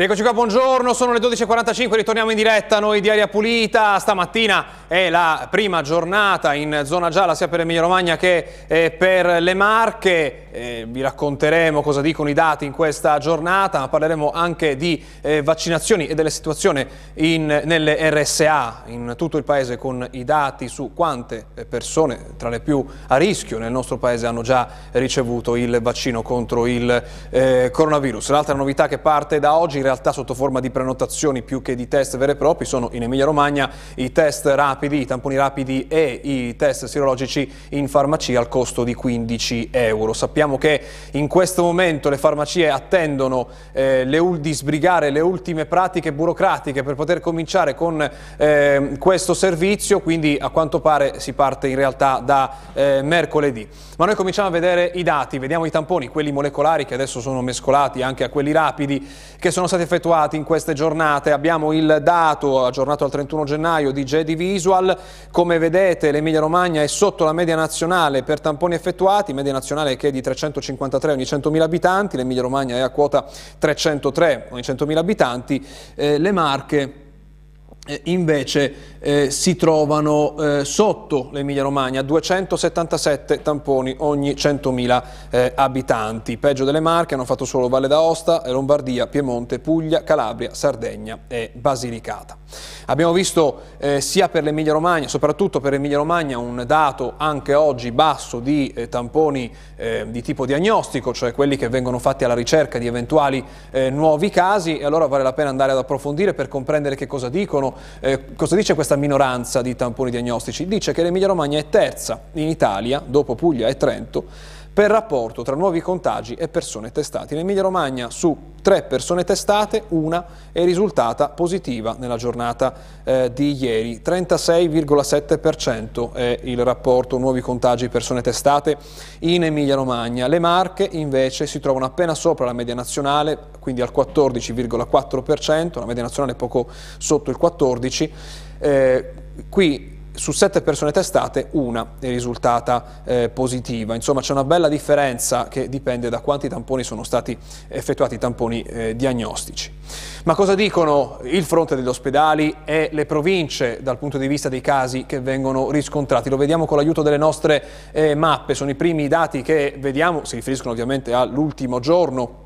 Rieccoci qua, buongiorno, sono le 12.45, ritorniamo in diretta noi di Aria Pulita. Stamattina è la prima giornata in zona gialla sia per Emilia Romagna che eh, per le Marche. Eh, vi racconteremo cosa dicono i dati in questa giornata, ma parleremo anche di eh, vaccinazioni e della situazione in, nelle RSA in tutto il paese con i dati su quante persone tra le più a rischio nel nostro paese hanno già ricevuto il vaccino contro il eh, coronavirus. L'altra novità che parte da oggi in realtà sotto forma di prenotazioni più che di test veri e propri sono in Emilia Romagna i test rapidi, i tamponi rapidi e i test sierologici in farmacia al costo di 15 euro. Sappiamo Sappiamo che in questo momento le farmacie attendono eh, le, di sbrigare le ultime pratiche burocratiche per poter cominciare con eh, questo servizio, quindi a quanto pare si parte in realtà da eh, mercoledì. Ma noi cominciamo a vedere i dati, vediamo i tamponi, quelli molecolari che adesso sono mescolati anche a quelli rapidi che sono stati effettuati in queste giornate. Abbiamo il dato aggiornato al 31 gennaio di GEDI Visual, come vedete l'Emilia Romagna è sotto la media nazionale per tamponi effettuati, media nazionale che è di 353 ogni 100.000 abitanti, l'Emilia Romagna è a quota 303 ogni 100.000 abitanti, eh, le Marche invece eh, si trovano eh, sotto l'Emilia Romagna 277 tamponi ogni 100.000 eh, abitanti. Peggio delle Marche hanno fatto solo Valle d'Aosta, Lombardia, Piemonte, Puglia, Calabria, Sardegna e Basilicata. Abbiamo visto eh, sia per l'Emilia Romagna, soprattutto per l'Emilia Romagna, un dato anche oggi basso di eh, tamponi di tipo diagnostico, cioè quelli che vengono fatti alla ricerca di eventuali nuovi casi e allora vale la pena andare ad approfondire per comprendere che cosa dicono eh, cosa dice questa minoranza di tamponi diagnostici? Dice che l'Emilia Romagna è terza in Italia, dopo Puglia e Trento, per rapporto tra nuovi contagi e persone testate. In Emilia Romagna su tre persone testate, una è risultata positiva nella giornata eh, di ieri. 36,7% è il rapporto nuovi contagi persone testate in Emilia Romagna. Le Marche invece si trovano appena sopra la media nazionale, quindi al 14,4%, la media nazionale è poco sotto il 14%. Eh, qui su sette persone testate una è risultata eh, positiva. Insomma c'è una bella differenza che dipende da quanti tamponi sono stati effettuati, tamponi eh, diagnostici. Ma cosa dicono il fronte degli ospedali e le province dal punto di vista dei casi che vengono riscontrati? Lo vediamo con l'aiuto delle nostre eh, mappe, sono i primi dati che vediamo, si riferiscono ovviamente all'ultimo giorno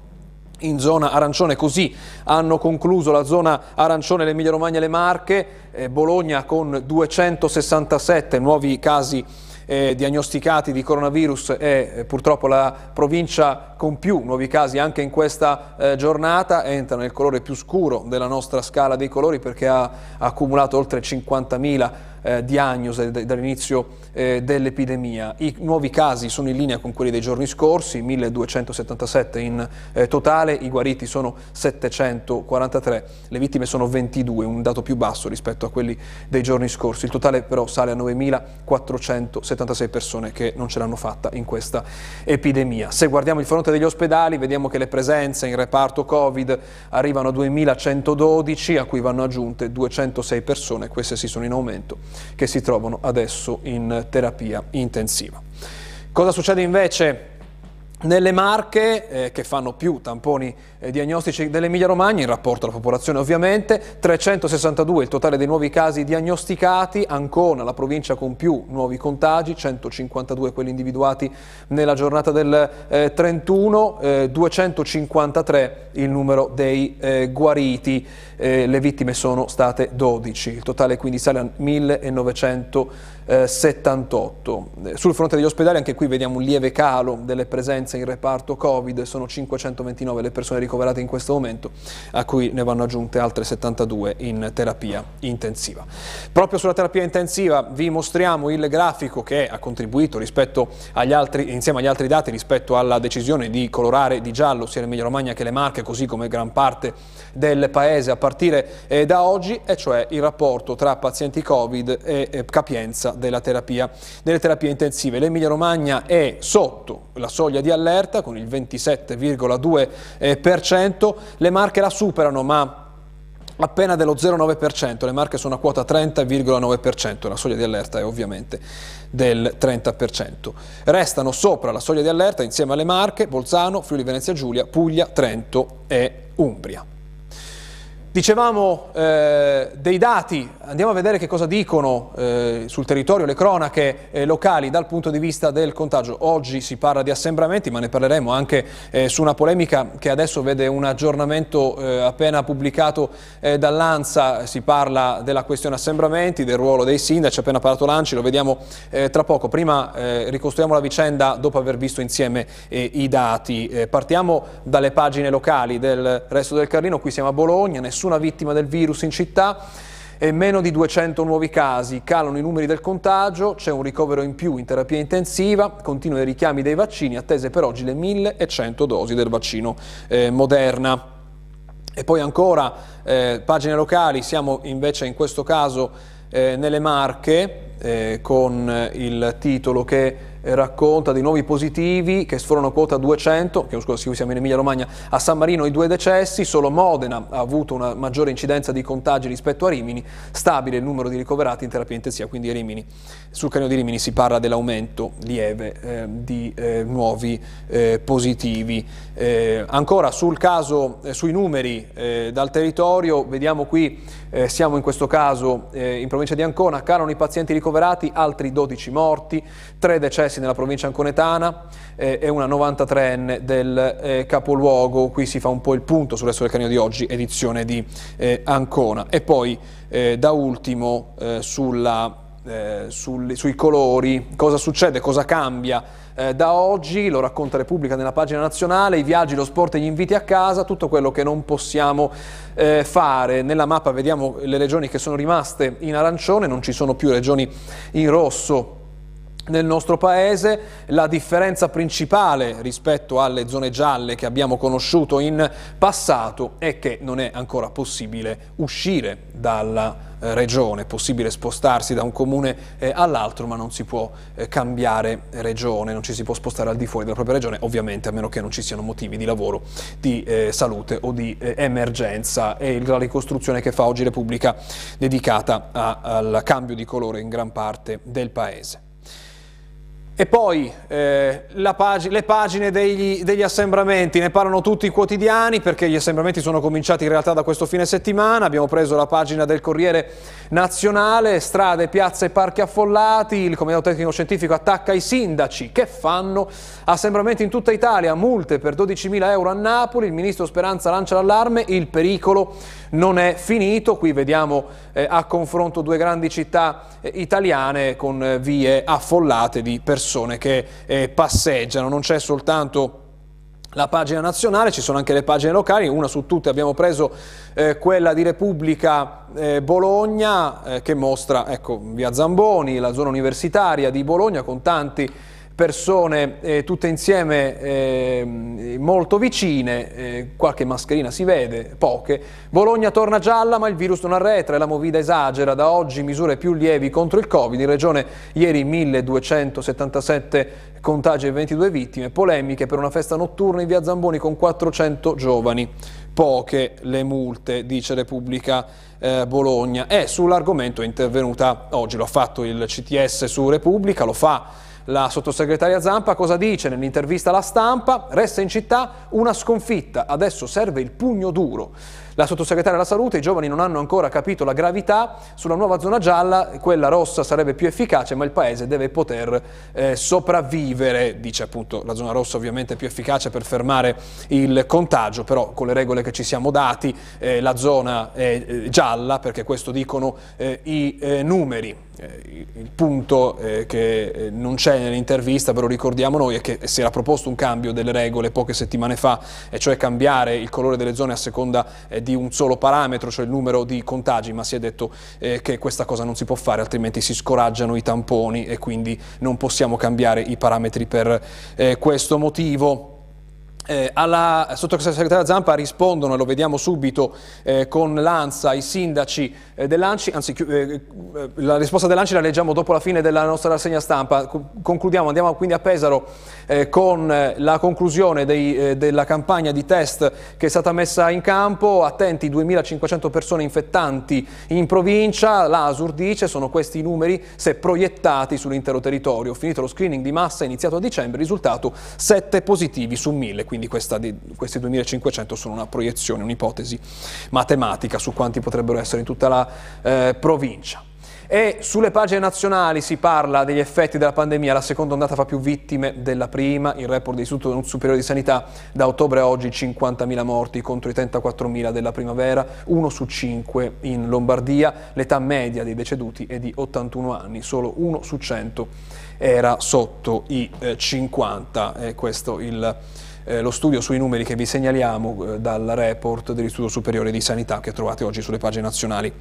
in zona arancione, così hanno concluso la zona arancione l'Emilia Romagna e le Marche, eh, Bologna con 267 nuovi casi eh, diagnosticati di coronavirus è eh, purtroppo la provincia con più nuovi casi anche in questa eh, giornata, entra nel colore più scuro della nostra scala dei colori perché ha, accumulato oltre 50.000 eh, diagnosi dall'inizio eh, dell'epidemia. I nuovi casi sono in linea con quelli dei giorni scorsi, 1277 in eh, totale, i guariti sono 743, le vittime sono 22, un dato più basso rispetto a quelli dei giorni scorsi. Il totale però sale a 9476 persone che non ce l'hanno fatta in questa epidemia. Se guardiamo il fronte degli ospedali vediamo che le presenze in reparto Covid arrivano a 2112 a cui vanno aggiunte 206 persone, queste sì sono in aumento che si trovano adesso in terapia intensiva. Cosa succede invece nelle Marche, eh, che fanno più tamponi eh, diagnostici dell'Emilia Romagna, in rapporto alla popolazione ovviamente, 362 il totale dei nuovi casi diagnosticati, Ancona la provincia con più nuovi contagi, 152 quelli individuati nella giornata del eh, 31, 253 il numero dei eh, guariti, eh, le vittime sono state 12, il totale quindi sale a 1900 78. Eh, sul fronte degli ospedali anche qui vediamo un lieve calo delle presenze in reparto Covid, sono 529 le persone ricoverate in questo momento, a cui ne vanno aggiunte altre 72 in terapia intensiva. Proprio sulla terapia intensiva vi mostriamo il grafico che ha contribuito agli altri, insieme agli altri dati rispetto alla decisione di colorare di giallo sia l'Emilia Romagna che le Marche, così come gran parte del paese a partire eh, da oggi, e cioè il rapporto tra pazienti Covid e eh, capienza della terapia, delle terapie intensive. L'Emilia Romagna è sotto la soglia di allerta con il 27,2%, le Marche la superano ma appena dello 0,9%, le Marche sono a quota 30,9%, la soglia di allerta è ovviamente del 30%. Restano sopra la soglia di allerta insieme alle Marche, Bolzano, Friuli Venezia Giulia, Puglia, Trento e Umbria. Dicevamo eh, dei dati, andiamo a vedere che cosa dicono eh, sul territorio le cronache eh, locali dal punto di vista del contagio. Oggi si parla di assembramenti, ma ne parleremo anche eh, su una polemica che adesso vede un aggiornamento eh, appena pubblicato eh, dall'ANSA. Si parla della questione assembramenti, del ruolo dei sindaci, appena parlato Lanci, lo vediamo tra poco. Prima ricostruiamo la vicenda dopo aver visto insieme i dati. partiamo dalle pagine locali del resto del Carlino, qui siamo a Bologna, nessuno nessuna vittima del virus in città e meno di 200 nuovi casi, calano i numeri del contagio, c'è un ricovero in più in terapia intensiva, continuano i richiami dei vaccini, attese per oggi le 1100 dosi del vaccino eh, Moderna. E poi ancora, eh, pagine locali, siamo invece in questo caso eh, nelle Marche eh, con il titolo che racconta di nuovi positivi che sforano quota 200, che siamo in Emilia Romagna, a San Marino i due decessi, solo Modena ha avuto una maggiore incidenza di contagi rispetto a Rimini, stabile il numero di ricoverati in terapia intensiva, quindi Rimini, sul canio di Rimini si parla dell'aumento lieve eh, di eh, nuovi eh, positivi. Eh, ancora sul caso, eh, sui numeri eh, dal territorio, vediamo qui, siamo in questo caso in provincia di Ancona, calano i pazienti ricoverati, altri 12 morti, 3 decessi decessi nella provincia anconetana eh, e una 93enne del eh, capoluogo, qui si fa un po' il punto sul resto del canio di oggi, edizione di eh, Ancona. E poi eh, da ultimo eh, sulla, eh, sul, sui colori, cosa succede, cosa cambia da oggi, lo racconta Repubblica nella pagina nazionale, i viaggi, lo sport e gli inviti a casa, tutto quello che non possiamo fare. Nella mappa vediamo le regioni che sono rimaste in arancione, non ci sono più regioni in rosso nel nostro paese. La differenza principale rispetto alle zone gialle che abbiamo conosciuto in passato è che non è ancora possibile uscire dalla eh, regione, è possibile spostarsi da un comune eh, all'altro ma non si può eh, cambiare regione, non ci si può spostare al di fuori della propria regione, ovviamente a meno che non ci siano motivi di lavoro, di salute o di emergenza. È la ricostruzione che fa oggi Repubblica dedicata al cambio di colore in gran parte del paese. E poi eh, pag le pagine degli, degli, assembramenti, ne parlano tutti i quotidiani perché gli assembramenti sono cominciati in realtà da questo fine settimana, abbiamo preso la pagina del Corriere Nazionale, strade, piazze e parchi affollati, il Comitato Tecnico Scientifico attacca i sindaci, che fanno? Assembramenti in tutta Italia, multe per 12.000 euro a Napoli, il Ministro Speranza lancia l'allarme, il pericolo non è finito, qui vediamo eh, a confronto due grandi città eh, italiane con eh, vie affollate di persone che eh, passeggiano, non c'è soltanto la pagina nazionale, ci sono anche le pagine locali, una su tutte abbiamo preso eh, quella di Repubblica eh, Bologna eh, che mostra ecco, via Zamboni, la zona universitaria di Bologna con tanti persone eh, tutte insieme eh, molto vicine, eh, qualche mascherina si vede, poche. Bologna torna gialla ma il virus non arretra e la Movida esagera, da oggi misure più lievi contro il Covid, in regione ieri 1277 contagi e 22 vittime, polemiche per una festa notturna in via Zamboni con 400 giovani. Poche le multe, dice Repubblica eh, Bologna. E sull'argomento è intervenuta oggi, lo ha fatto il CTS su Repubblica, lo fa la sottosegretaria Zampa cosa dice nell'intervista alla stampa? Resta in città una sconfitta, adesso serve il pugno duro. La sottosegretaria della salute, i giovani non hanno ancora capito la gravità, sulla nuova zona gialla quella rossa sarebbe più efficace ma il paese deve poter eh, sopravvivere, dice appunto la zona rossa ovviamente è più efficace per fermare il contagio, però con le regole che ci siamo dati eh, la zona è eh, gialla perché questo dicono eh, i eh, numeri. Eh, il punto che non c'è nell'intervista, ve lo ricordiamo noi, è che si era proposto un cambio delle regole poche settimane fa, e cioè cambiare il colore delle zone a seconda di un solo parametro, cioè il numero di contagi, ma si è detto eh, che questa cosa non si può fare, altrimenti si scoraggiano i tamponi e quindi non possiamo cambiare i parametri per eh, questo motivo. Eh, alla sottosegretaria Zampa rispondono, e lo vediamo subito, eh, con l'ANSA, i sindaci eh, dell'ANCI, anzi eh, eh, la risposta dell'ANCI la leggiamo dopo la fine della nostra rassegna stampa. Concludiamo, andiamo quindi a Pesaro eh, con la conclusione dei, della campagna di test che è stata messa in campo. Attenti, 2500 persone infettanti in provincia, l'ASUR dice sono questi i numeri se proiettati sull'intero territorio. Finito lo screening di massa iniziato a dicembre, risultato 7 positivi su 1000 quindi questa questi 2500 sono una proiezione, un'ipotesi matematica su quanti potrebbero essere in tutta la eh, provincia. E sulle pagine nazionali si parla degli effetti della pandemia, la seconda ondata fa più vittime della prima, il report dell'Istituto Superiore di Sanità da ottobre a oggi 50.000 morti contro i 34.000 della primavera, uno su cinque in Lombardia, l'età media dei deceduti è di 81 anni, solo uno su 100 era sotto i eh, 50, è questo il eh, lo studio sui numeri che vi segnaliamo eh, dal report dell'Istituto Superiore di Sanità che trovate oggi sulle pagine nazionali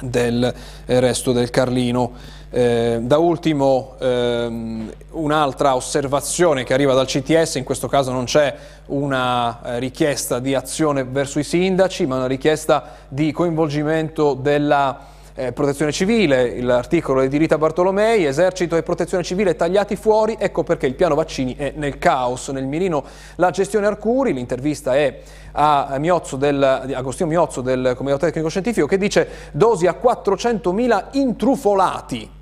del eh, resto del Carlino. Eh, da ultimo ehm, un'altra osservazione che arriva dal CTS, in questo caso non c'è una eh, richiesta di azione verso i sindaci, ma una richiesta di coinvolgimento della eh, protezione civile, l'articolo di Rita Bartolomei, esercito e protezione civile tagliati fuori, ecco perché il piano vaccini è nel caos, nel mirino la gestione Arcuri, l'intervista è a Miozzo del, Agostino Miozzo del Comitato Tecnico Scientifico che dice dosi a 400.000 intrufolati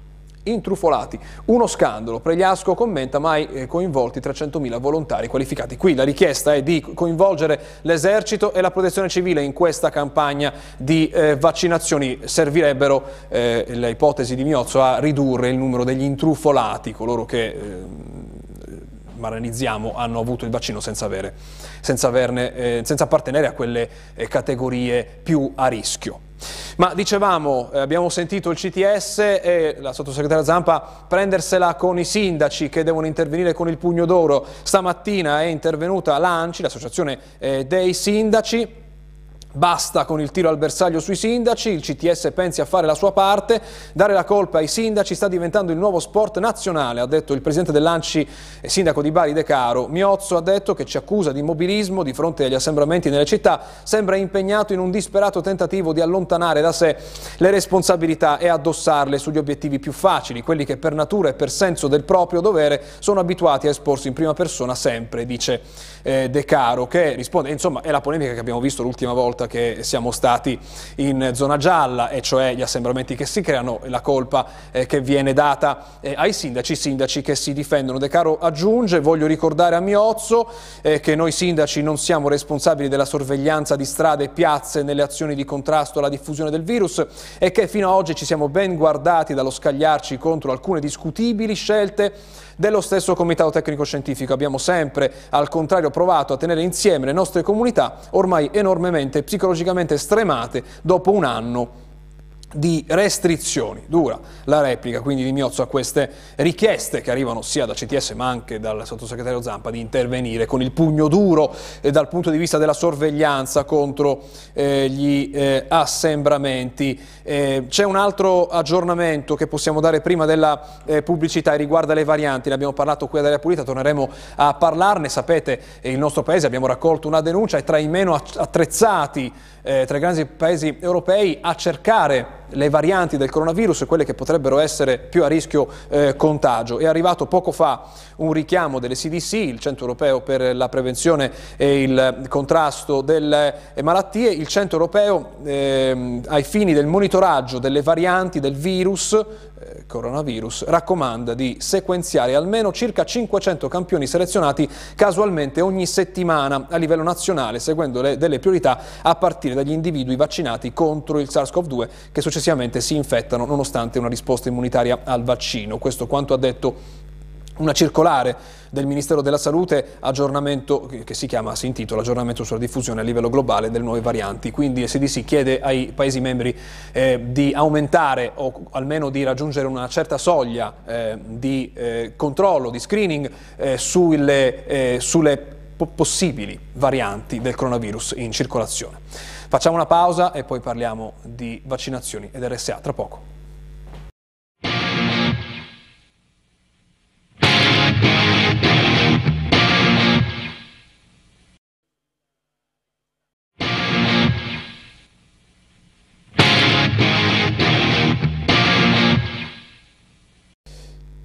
intrufolati. Uno scandalo. Pregliasco commenta mai eh, coinvolti 300.000 volontari qualificati. Qui la richiesta è di coinvolgere l'esercito e la protezione civile in questa campagna di eh, vaccinazioni. Servirebbero, eh, ipotesi di Miozzo, a ridurre il numero degli intrufolati, coloro che eh, maranizziamo hanno avuto il vaccino senza, avere, senza, averne, eh, senza appartenere a quelle eh, categorie più a rischio. Ma dicevamo, eh, abbiamo sentito il CTS e la sottosegretaria Zampa prendersela con i sindaci che devono intervenire con il pugno d'oro. Stamattina è intervenuta l'ANCI, l'associazione eh, dei sindaci, Basta con il tiro al bersaglio sui sindaci, il CTS pensi a fare la sua parte, dare la colpa ai sindaci sta diventando il nuovo sport nazionale, ha detto il presidente dell'Anci e sindaco di Bari De Caro. Miozzo ha detto che ci accusa di immobilismo di fronte agli assembramenti nelle città, sembra impegnato in un disperato tentativo di allontanare da sé le responsabilità e addossarle sugli obiettivi più facili, quelli che per natura e per senso del proprio dovere sono abituati a esporsi in prima persona sempre, dice eh, De Caro, che risponde, insomma è la polemica che abbiamo visto l'ultima volta che siamo stati in zona gialla, e cioè gli assembramenti che si creano, la colpa eh, che viene data eh, ai sindaci, sindaci che si difendono. De Caro aggiunge, voglio ricordare a Miozzo eh, che noi sindaci non siamo responsabili della sorveglianza di strade e piazze nelle azioni di contrasto alla diffusione del virus e che fino ad oggi ci siamo ben guardati dallo scagliarci contro alcune discutibili scelte dello stesso Comitato Tecnico Scientifico. Abbiamo sempre, al contrario, provato a tenere insieme le nostre comunità ormai enormemente psicologicamente stremate dopo un anno di restrizioni. Dura la replica quindi di Miozzo a queste richieste che arrivano sia da CTS ma anche dal sottosegretario Zampa di intervenire con il pugno duro eh, dal punto di vista della sorveglianza contro eh, gli eh, assembramenti. Eh, c'è un altro aggiornamento che possiamo dare prima della eh, pubblicità e riguarda le varianti, ne abbiamo parlato qui ad Aria Pulita, torneremo a parlarne, sapete il nostro paese abbiamo raccolto una denuncia, è tra i meno attrezzati eh, tra i grandi paesi europei a cercare le varianti del coronavirus, quelle che potrebbero essere più a rischio eh, contagio. È arrivato poco fa un richiamo delle CDC, il Centro Europeo per la Prevenzione e il Contrasto delle Malattie, il Centro Europeo eh, ai fini del monitoraggio delle varianti del virus, coronavirus, raccomanda di sequenziare almeno circa 500 campioni selezionati casualmente ogni settimana a livello nazionale, seguendo le, delle priorità a partire dagli individui vaccinati contro il SARS-CoV-2 che successivamente si infettano nonostante una risposta immunitaria al vaccino. Questo quanto ha detto una circolare del Ministero della Salute che si chiama, si intitola aggiornamento sulla diffusione a livello globale delle nuove varianti. Quindi CDC chiede ai Paesi membri eh, di aumentare o almeno di raggiungere una certa soglia eh, di eh, controllo, di screening eh, sulle, eh, sulle po possibili varianti del coronavirus in circolazione. Facciamo una pausa e poi parliamo di vaccinazioni ed RSA tra poco.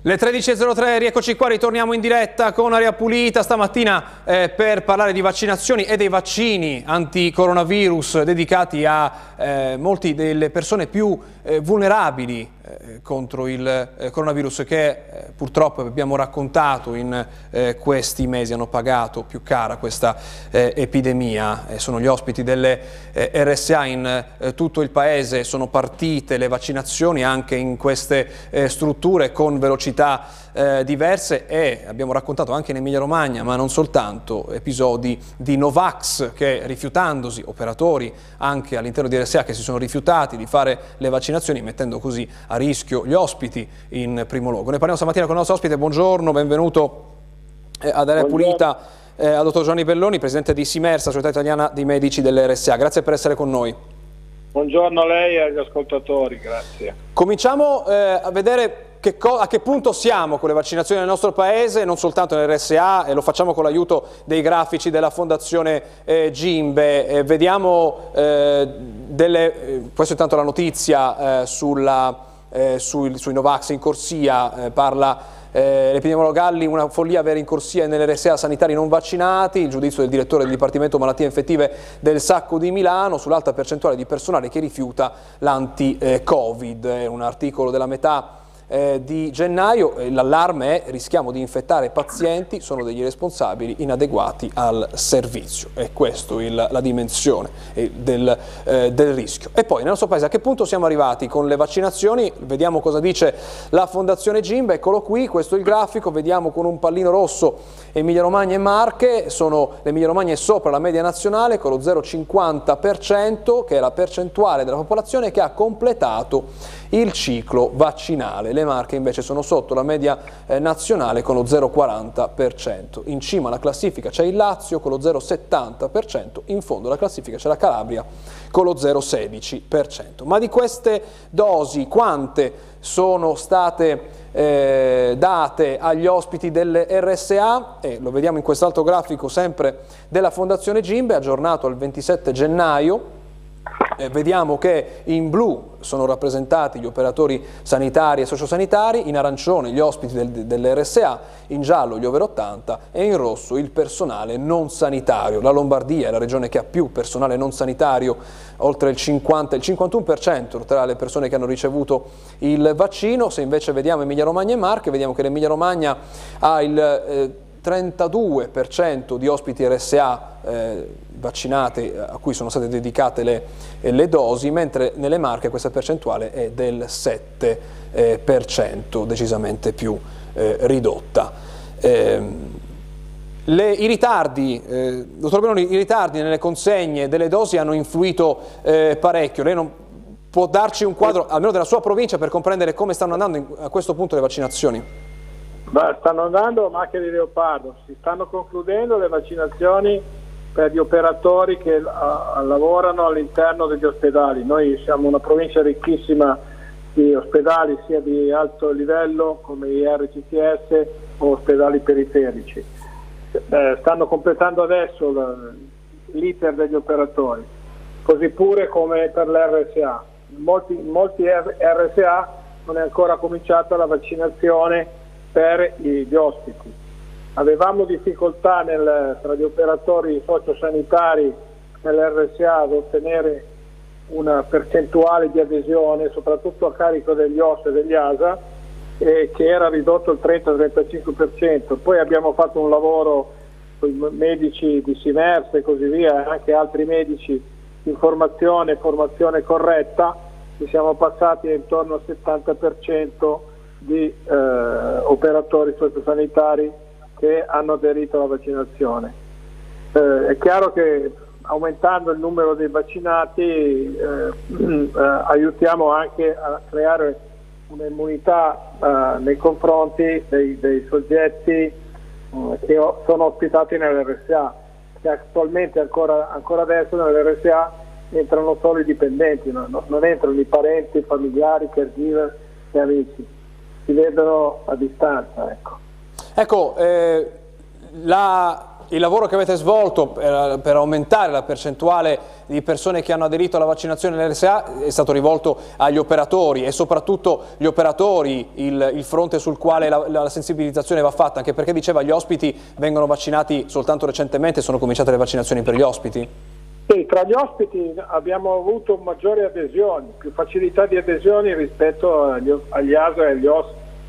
Le 13.03, rieccoci qua, ritorniamo in diretta con Aria Pulita. Stamattina eh, per parlare di vaccinazioni e dei vaccini anti-coronavirus dedicati a eh, molte delle persone più vulnerabili eh, contro il eh, coronavirus che eh, purtroppo abbiamo raccontato in questi mesi hanno pagato più cara questa epidemia. sono gli ospiti delle RSA in tutto il paese, sono partite le vaccinazioni anche in queste strutture con velocità eh, diverse e abbiamo raccontato anche in Emilia Romagna, ma non soltanto, episodi di Novax che rifiutandosi, operatori anche all'interno di RSA che si sono rifiutati di fare le vaccinazioni mettendo così a rischio gli ospiti in primo luogo. Ne parliamo stamattina con il nostro ospite, buongiorno, benvenuto eh, ad Area Pulita. Eh, al dottor Giovanni Belloni, presidente di Simersa, Società Italiana dei Medici dell'RSA. Grazie per essere con noi. Buongiorno a lei e agli ascoltatori, grazie. Cominciamo eh, a vedere che a che punto siamo con le vaccinazioni nel nostro paese, non soltanto nell'RSA, e lo facciamo con l'aiuto dei grafici della Fondazione eh, Gimbe. Eh, vediamo eh, delle, eh, questa è intanto la notizia eh, sulla, eh, sui, sui, Novax in corsia, parla l'epidemiologo Galli, una follia avere in corsia nell'RSA sanitari non vaccinati, il giudizio del direttore del Dipartimento Malattie Infettive del Sacco di Milano sull'alta percentuale di personale che rifiuta l'anti-Covid, un articolo della metà eh, di gennaio l'allarme è rischiamo di infettare pazienti, sono degli responsabili inadeguati al servizio. È questa la dimensione eh, del, eh, del, rischio. E poi nel nostro paese a che punto siamo arrivati con le vaccinazioni? Vediamo cosa dice la Fondazione Gimba, eccolo qui, questo è il grafico, vediamo con un pallino rosso Emilia Romagna e Marche, sono l'Emilia Romagna è sopra la media nazionale con lo 0,50% che è la percentuale della popolazione che ha completato il ciclo vaccinale. Le Marche invece sono sotto la media eh, nazionale con lo 0,40%. In cima alla classifica c'è il Lazio con lo 0,70%, in fondo alla classifica c'è la Calabria con lo 0,16%. Ma di queste dosi quante sono state eh, date agli ospiti delle RSA e lo vediamo in quest'altro grafico sempre della Fondazione Gimbe aggiornato al 27 gennaio eh, vediamo che in blu sono rappresentati gli operatori sanitari e sociosanitari, in arancione gli ospiti del, dell'RSA, in giallo gli over 80 e in rosso il personale non sanitario. La Lombardia è la regione che ha più personale non sanitario, oltre il 50, il 51% tra le persone che hanno ricevuto il vaccino, se invece vediamo Emilia Romagna e Marche, vediamo che l'Emilia Romagna ha il... Eh, 32% di ospiti RSA eh, vaccinate a cui sono state dedicate le, le, dosi, mentre nelle Marche questa percentuale è del 7%, eh, decisamente più eh, ridotta. Ehm, le, I ritardi, eh, dottor Benoni, i ritardi nelle consegne delle dosi hanno influito eh, parecchio. Lei non può darci un quadro, almeno della sua provincia, per comprendere come stanno andando in, a questo punto le vaccinazioni? Beh, stanno andando a macchia di leopardo, si stanno concludendo le vaccinazioni per gli operatori che uh, lavorano all'interno degli ospedali. Noi siamo una provincia ricchissima di ospedali sia di alto livello come i RCTS o ospedali periferici. Eh, stanno completando adesso l'iter degli operatori, così pure come per l'RSA. In molti, molti RSA non è ancora cominciata la vaccinazione per gli ospiti. Avevamo difficoltà nel, tra gli operatori sociosanitari nell'RSA ad ottenere una percentuale di adesione, soprattutto a carico degli OS e degli ASA, eh, che era ridotto il 30-35%. Poi abbiamo fatto un lavoro con i medici di Simersa e così via, anche altri medici in formazione, formazione corretta, e siamo passati intorno al 70% di eh, operatori sociosanitari che hanno aderito alla vaccinazione. Eh, è chiaro che aumentando il numero dei vaccinati eh, eh aiutiamo anche a creare un'immunità eh, nei confronti dei, dei soggetti eh, che sono ospitati nell'RSA, che attualmente ancora, ancora adesso nell'RSA entrano solo i dipendenti, no? non entrano i parenti, i familiari, caregiver e amici si vedono a distanza. Ecco, ecco eh, la, il lavoro che avete svolto per, per, aumentare la percentuale di persone che hanno aderito alla vaccinazione nell'RSA è stato rivolto agli operatori e soprattutto gli operatori il, il fronte sul quale la, la, sensibilizzazione va fatta, anche perché diceva gli ospiti vengono vaccinati soltanto recentemente, sono cominciate le vaccinazioni per gli ospiti? Sì, tra gli ospiti abbiamo avuto maggiori adesioni, più facilità di adesioni rispetto agli, agli ASA e agli OS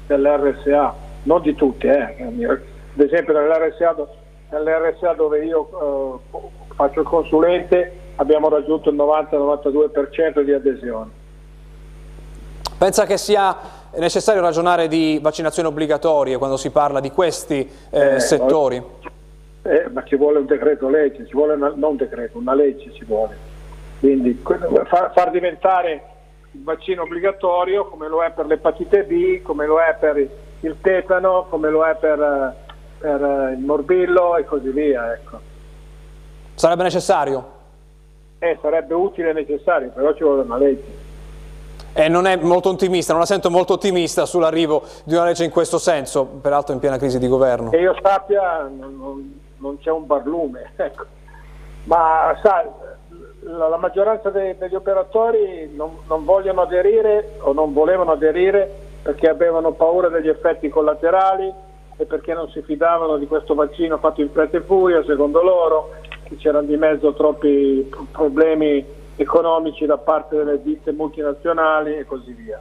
dell'RSA, non di tutti, eh. ad esempio nell'RSA, nell'RSA dove io eh, faccio il consulente abbiamo raggiunto il 90-92% di adesioni. Pensa che sia necessario ragionare di vaccinazioni obbligatorie quando si parla di questi eh, eh, settori? Eh, ma ci vuole un decreto legge, ci vuole una, non un decreto, una legge ci vuole. Quindi far, far diventare il vaccino obbligatorio come lo è per l'epatite B, come lo è per il tetano, come lo è per, per il morbillo e così via. Ecco. Sarebbe necessario? Eh, sarebbe utile e necessario, però ci vuole una legge. E non è molto ottimista, non la sento molto ottimista sull'arrivo di una legge in questo senso, peraltro in piena crisi di governo. Che io sappia non, non, c'è un barlume, ecco. ma sai, la, la maggioranza dei, degli operatori non, non, vogliono aderire o non volevano aderire perché avevano paura degli effetti collaterali e perché non si fidavano di questo vaccino fatto in fretta e furia, secondo loro, che c'erano di mezzo troppi problemi economici da parte delle ditte multinazionali e così via.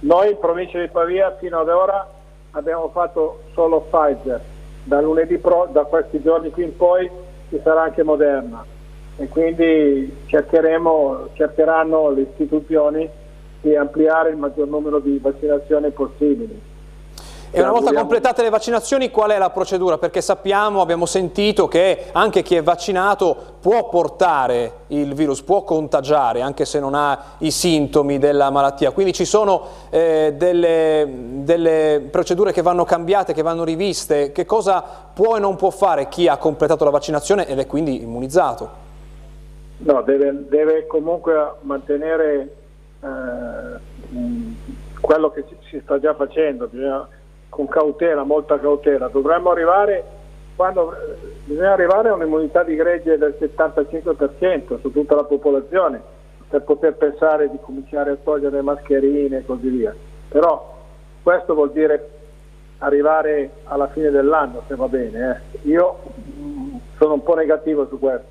Noi in provincia di Pavia fino ad ora abbiamo fatto solo Pfizer, da lunedì pro, da questi giorni qui in poi ci sarà anche Moderna e quindi cercheranno le istituzioni di ampliare il maggior numero di vaccinazioni possibili. E una volta completate le vaccinazioni qual è la procedura? Perché sappiamo, abbiamo sentito che anche chi è vaccinato può portare il virus, può contagiare anche se non ha i sintomi della malattia. Quindi ci sono eh, delle, delle procedure che vanno cambiate, che vanno riviste. Che cosa può e non può fare chi ha completato la vaccinazione ed è quindi immunizzato? No, deve, deve comunque mantenere eh, quello che si sta già facendo. Bisogna con cautela, molta cautela. Dovremmo arrivare, quando, bisogna arrivare a un'immunità di gregge del 75% su tutta la popolazione per poter pensare di cominciare a togliere le mascherine e così via. Però questo vuol dire arrivare alla fine dell'anno, se va bene. Eh. Io mm, sono un po' negativo su questo.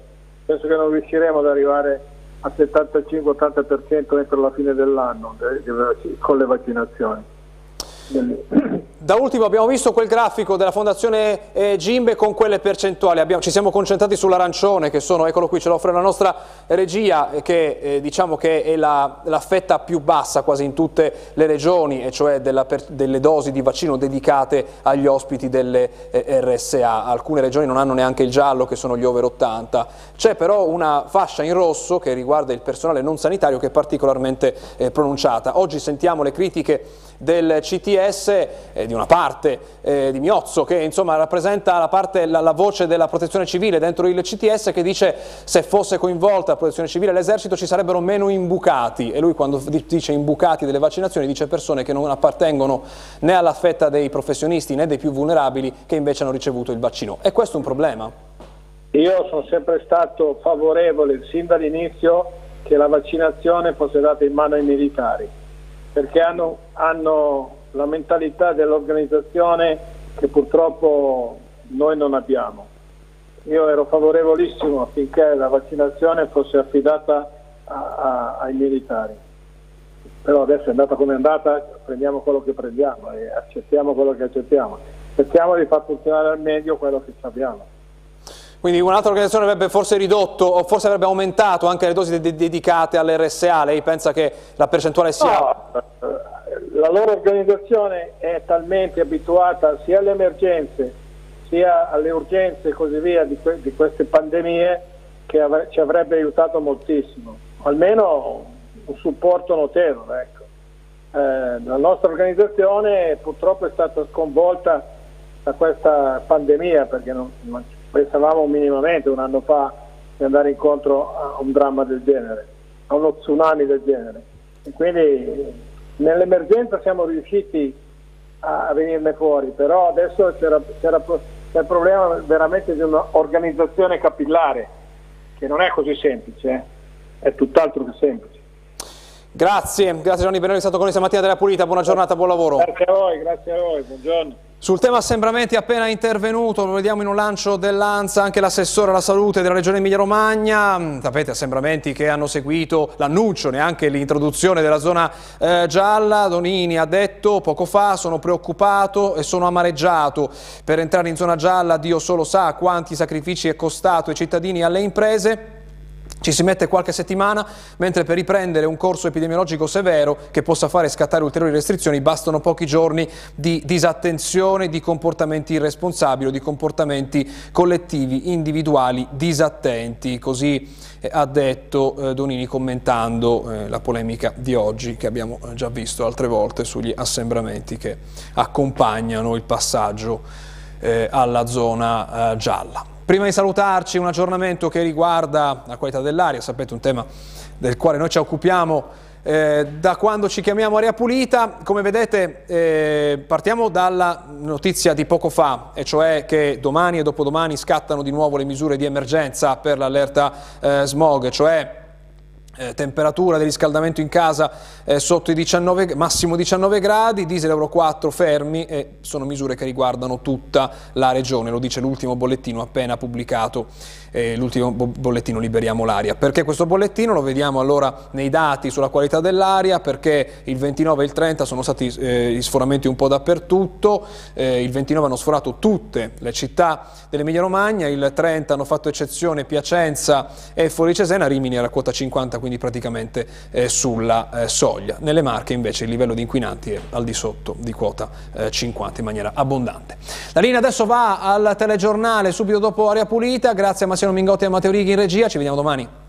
Penso che non riusciremo ad arrivare al 75-80% entro la fine dell'anno eh, con le vaccinazioni. Da ultimo abbiamo visto quel grafico della Fondazione eh, Gimbe con quelle percentuali, abbiamo, ci siamo concentrati sull'arancione che sono, eccolo qui, ce lo offre la nostra regia, eh, che eh, diciamo che è la, la, fetta più bassa quasi in tutte le regioni, e cioè della, per, delle dosi di vaccino dedicate agli ospiti delle eh, RSA. Alcune regioni non hanno neanche il giallo che sono gli over 80. C'è però una fascia in rosso che riguarda il personale non sanitario che è particolarmente eh, pronunciata. Oggi sentiamo le critiche del CTS di una parte eh, di Miozzo che insomma rappresenta la, parte, la, la, voce della protezione civile dentro il CTS che dice se fosse coinvolta la protezione civile e l'esercito ci sarebbero meno imbucati e lui quando dice imbucati delle vaccinazioni dice persone che non appartengono né alla fetta dei professionisti né dei più vulnerabili che invece hanno ricevuto il vaccino. È questo un problema? Io sono sempre stato favorevole sin dall'inizio che la vaccinazione fosse data in mano ai militari perché hanno, hanno la mentalità dell'organizzazione che purtroppo noi non abbiamo. Io ero favorevolissimo affinché la vaccinazione fosse affidata a, a, ai militari, però adesso è andata come è andata, prendiamo quello che prendiamo e accettiamo quello che accettiamo. Cerchiamo di far funzionare al meglio quello che sappiamo. Quindi un'altra organizzazione avrebbe forse ridotto o forse avrebbe aumentato anche le dosi de dedicate all'RSA, lei pensa che la percentuale sia... No, la loro organizzazione è talmente abituata sia alle emergenze sia alle urgenze e così via di, que di queste pandemie che av ci avrebbe aiutato moltissimo, almeno un supporto notevole. Ecco. Eh, la nostra organizzazione purtroppo è stata sconvolta da questa pandemia perché non, non pensavamo minimamente un anno fa di andare incontro a un dramma del genere, a uno tsunami del genere. E quindi nell'emergenza siamo riusciti a venirne fuori, però adesso c'è il problema veramente di un'organizzazione capillare, che non è così semplice, eh? è tutt'altro che semplice. Grazie, grazie Gianni Benelli, è stato con noi stamattina della Pulita, buona giornata, buon lavoro. Grazie a voi, grazie a voi, buongiorno. Sul tema assembramenti appena intervenuto, lo vediamo in un lancio dell'ANSA, anche l'assessore alla salute della regione Emilia-Romagna, sapete assembramenti che hanno seguito l'annuncio, neanche l'introduzione della zona eh, gialla, Donini ha detto poco fa sono preoccupato e sono amareggiato. Per entrare in zona gialla, Dio solo sa quanti sacrifici è costato ai cittadini e alle imprese, ci si mette qualche settimana, mentre per riprendere un corso epidemiologico severo che possa fare scattare ulteriori restrizioni bastano pochi giorni di disattenzione, di comportamenti irresponsabili o di comportamenti collettivi individuali disattenti. Così eh, ha detto eh, Donini commentando eh, la polemica di oggi che abbiamo già visto altre volte sugli assembramenti che accompagnano il passaggio alla zona gialla. Prima di salutarci un aggiornamento che riguarda la qualità dell'aria, sapete un tema del quale noi ci occupiamo eh, da quando ci chiamiamo Aria Pulita. Come vedete eh, partiamo dalla notizia di poco fa, e cioè che domani e dopodomani scattano di nuovo le misure di emergenza per l'allerta eh, smog, cioè eh, temperatura di riscaldamento in casa eh, sotto i 19, massimo 19 gradi, diesel Euro 4 fermi e sono misure che riguardano tutta la regione, lo dice l'ultimo bollettino appena pubblicato, eh, l'ultimo bollettino Liberiamo l'aria. Perché questo bollettino lo vediamo allora nei dati sulla qualità dell'aria, perché il 29 e il 30 sono stati eh, sforamenti un po' dappertutto, eh, il 29 hanno sforato tutte le città dell'Emilia Romagna, il 30 hanno fatto eccezione Piacenza e Fuori Cesena, Rimini era quota 50, quindi praticamente eh, sulla eh, soglia. Nelle Marche invece il livello di inquinanti è al di sotto di quota eh, 50 in maniera abbondante. La linea adesso va al telegiornale subito dopo Aria Pulita, grazie a Massimo Mingotti e a Matteo Righi in regia, ci vediamo domani.